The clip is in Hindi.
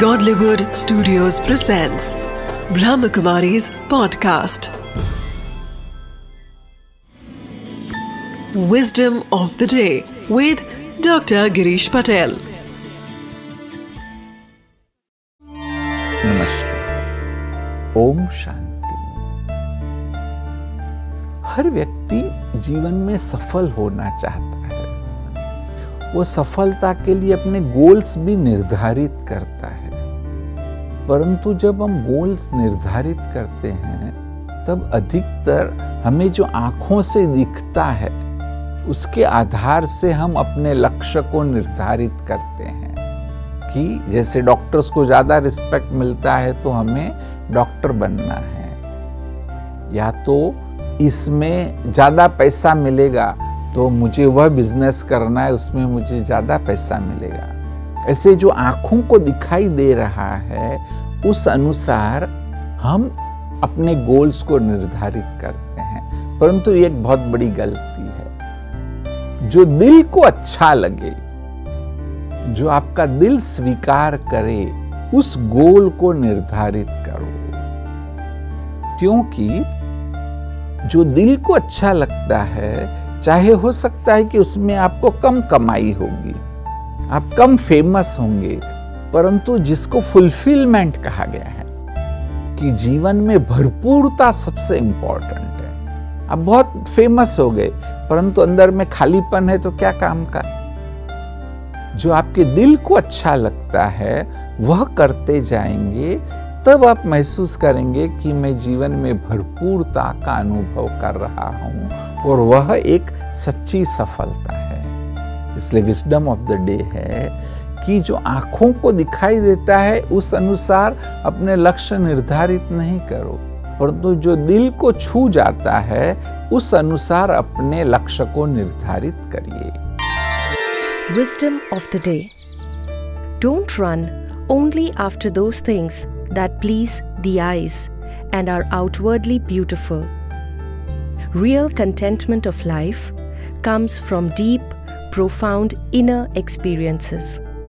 Godlywood Studios presents Brahmakumari's podcast. Wisdom of the day with Dr. Girish Patel. नमस्कार ओम शांति हर व्यक्ति जीवन में सफल होना चाहता है वो सफलता के लिए अपने गोल्स भी निर्धारित करता है परंतु जब हम गोल्स निर्धारित करते हैं, तब अधिकतर हमें जो आँखों से दिखता है, उसके आधार से हम अपने लक्ष्य को निर्धारित करते हैं। कि जैसे डॉक्टर्स को ज़्यादा रिस्पेक्ट मिलता है तो हमें डॉक्टर बनना है। या तो इसमें ज़्यादा पैसा मिलेगा तो मुझे वह बिज़नेस करना है, उसमें मुझे ज़्यादा पैसा मिलेगा। ऐसे जो आँखों को दिखाई दे रहा है, उस अनुसार हम अपने गोल्स को निर्धारित करते हैं। परंतु ये एक बहुत बड़ी गलती है। जो दिल को अच्छा लगे, जो आपका दिल स्वीकार करे, उस गोल को निर्धारित करो। क्योंकि जो दिल को अच्छा लगता है, चाहे हो सकता है कि उसमें आपको कम कमाई होगी। आप कम फ़ेमस होंगे, परंतु जिसको फुलफिलमेंट कहा गया है, कि जीवन में भरपूरता सबसे इंपॉर्टेंट है। आप बहुत फ़ेमस हो गए, परंतु अंदर में खालीपन है तो क्या काम का? जो आपके दिल को अच्छा लगता है, वह करते जाएँगे, तब आप महसूस करेंगे कि मैं जीवन में भरपूरता का अनुभव कर रहा हूँ, और वह एक सच्ची सफलता। इसलिए विस्डम ऑफ़ द डे है कि जो आँखों को दिखाई देता है, उस अनुसार अपने लक्ष्य निर्धारित नहीं करो। परंतु जो दिल को छू जाता है, उस अनुसार अपने लक्ष्य को निर्धारित करिए। Wisdom of the day don't run only after those things that please the eyes and are outwardly beautiful real contentment of life comes from deep profound inner experiences.